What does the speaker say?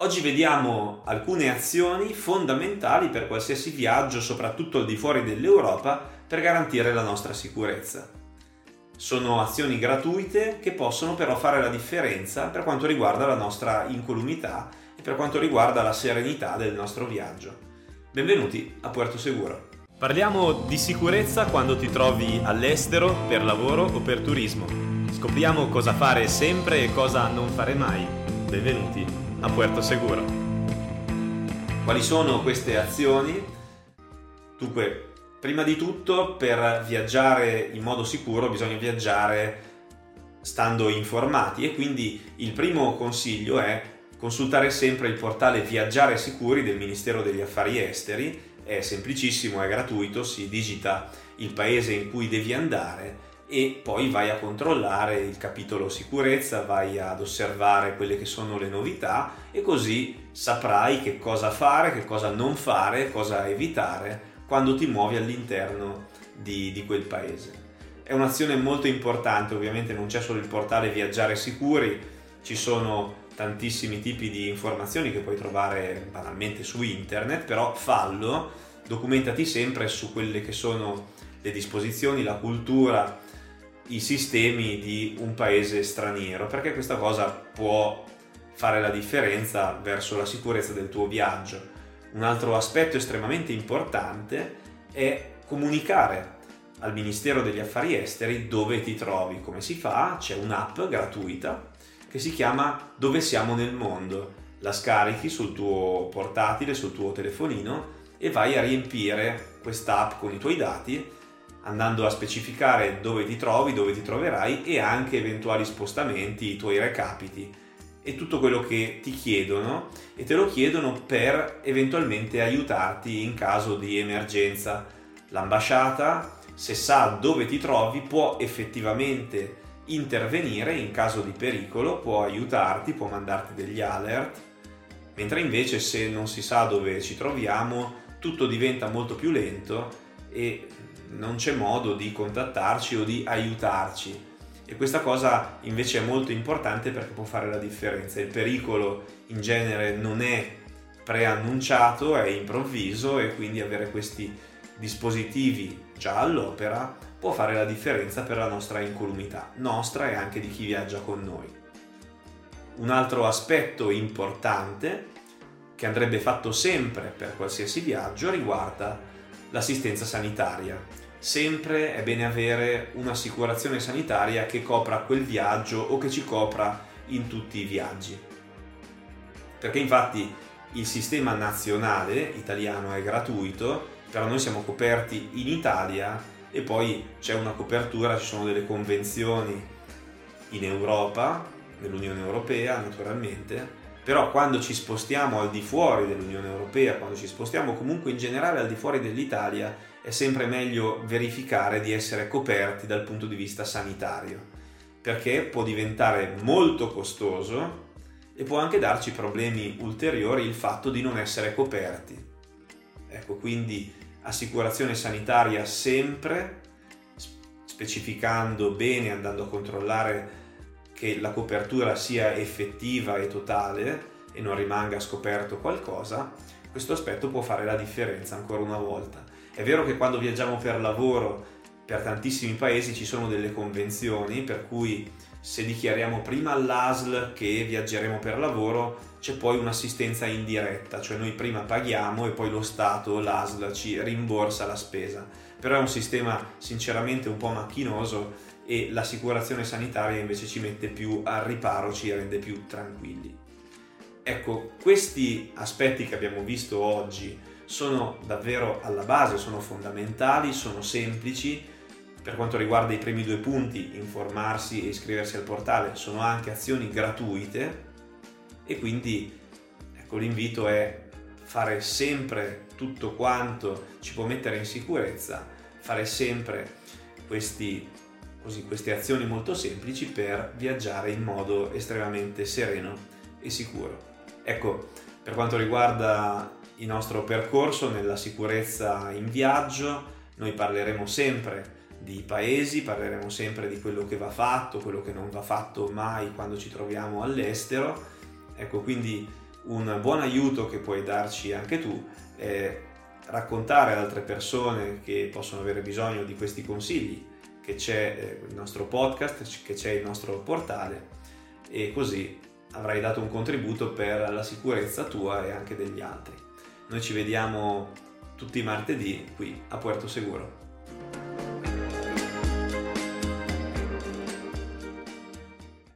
Oggi vediamo alcune azioni fondamentali per qualsiasi viaggio, soprattutto al di fuori dell'Europa, per garantire la nostra sicurezza. Sono azioni gratuite che possono però fare la differenza per quanto riguarda la nostra incolumità e per quanto riguarda la serenità del nostro viaggio. Benvenuti a Puerto Seguro. Parliamo di sicurezza quando ti trovi all'estero, per lavoro o per turismo. Scopriamo cosa fare sempre e cosa non fare mai. Benvenuti a Puerto Seguro. Quali sono queste azioni? Dunque, prima di tutto per viaggiare in modo sicuro bisogna viaggiare stando informati e quindi il primo consiglio è consultare sempre il portale Viaggiare Sicuri del Ministero degli Affari Esteri, è semplicissimo, è gratuito, si digita il paese in cui devi andare e poi vai a controllare il capitolo sicurezza, vai ad osservare quelle che sono le novità e così saprai che cosa fare, che cosa non fare, cosa evitare quando ti muovi all'interno di, di quel paese. È un'azione molto importante, ovviamente non c'è solo il portale Viaggiare Sicuri, ci sono tantissimi tipi di informazioni che puoi trovare banalmente su internet, però fallo, documentati sempre su quelle che sono le disposizioni, la cultura, i sistemi di un paese straniero, perché questa cosa può fare la differenza verso la sicurezza del tuo viaggio. Un altro aspetto estremamente importante è comunicare al Ministero degli Affari Esteri dove ti trovi, come si fa? C'è un'app gratuita che si chiama Dove siamo nel mondo. La scarichi sul tuo portatile, sul tuo telefonino e vai a riempire questa app con i tuoi dati andando a specificare dove ti trovi, dove ti troverai e anche eventuali spostamenti, i tuoi recapiti e tutto quello che ti chiedono e te lo chiedono per eventualmente aiutarti in caso di emergenza. L'ambasciata, se sa dove ti trovi, può effettivamente intervenire in caso di pericolo, può aiutarti, può mandarti degli alert, mentre invece se non si sa dove ci troviamo tutto diventa molto più lento e non c'è modo di contattarci o di aiutarci. E questa cosa invece è molto importante perché può fare la differenza. Il pericolo in genere non è preannunciato, è improvviso e quindi avere questi dispositivi già all'opera può fare la differenza per la nostra incolumità, nostra e anche di chi viaggia con noi. Un altro aspetto importante che andrebbe fatto sempre per qualsiasi viaggio riguarda l'assistenza sanitaria. Sempre è bene avere un'assicurazione sanitaria che copra quel viaggio o che ci copra in tutti i viaggi. Perché infatti il sistema nazionale italiano è gratuito, però noi siamo coperti in Italia e poi c'è una copertura, ci sono delle convenzioni in Europa, nell'Unione Europea naturalmente, però quando ci spostiamo al di fuori dell'Unione Europea, quando ci spostiamo comunque in generale al di fuori dell'Italia, è sempre meglio verificare di essere coperti dal punto di vista sanitario, perché può diventare molto costoso e può anche darci problemi ulteriori il fatto di non essere coperti. Ecco, quindi assicurazione sanitaria sempre, specificando bene, andando a controllare che la copertura sia effettiva e totale e non rimanga scoperto qualcosa, questo aspetto può fare la differenza ancora una volta. È vero che quando viaggiamo per lavoro per tantissimi paesi ci sono delle convenzioni per cui se dichiariamo prima all'ASL che viaggeremo per lavoro c'è poi un'assistenza indiretta, cioè noi prima paghiamo e poi lo Stato, l'ASL ci rimborsa la spesa. Però è un sistema sinceramente un po' macchinoso e l'assicurazione sanitaria invece ci mette più al riparo, ci rende più tranquilli. Ecco, questi aspetti che abbiamo visto oggi sono davvero alla base, sono fondamentali, sono semplici. Per quanto riguarda i primi due punti, informarsi e iscriversi al portale, sono anche azioni gratuite e quindi ecco, l'invito è fare sempre tutto quanto ci può mettere in sicurezza, fare sempre questi così queste azioni molto semplici per viaggiare in modo estremamente sereno e sicuro. Ecco, per quanto riguarda il nostro percorso nella sicurezza in viaggio, noi parleremo sempre di paesi, parleremo sempre di quello che va fatto, quello che non va fatto mai quando ci troviamo all'estero. Ecco, quindi Un buon aiuto che puoi darci anche tu è raccontare ad altre persone che possono avere bisogno di questi consigli, che c'è eh, il nostro podcast, che c'è il nostro portale e così avrai dato un contributo per la sicurezza tua e anche degli altri. Noi ci vediamo tutti i martedì qui a Puerto Seguro.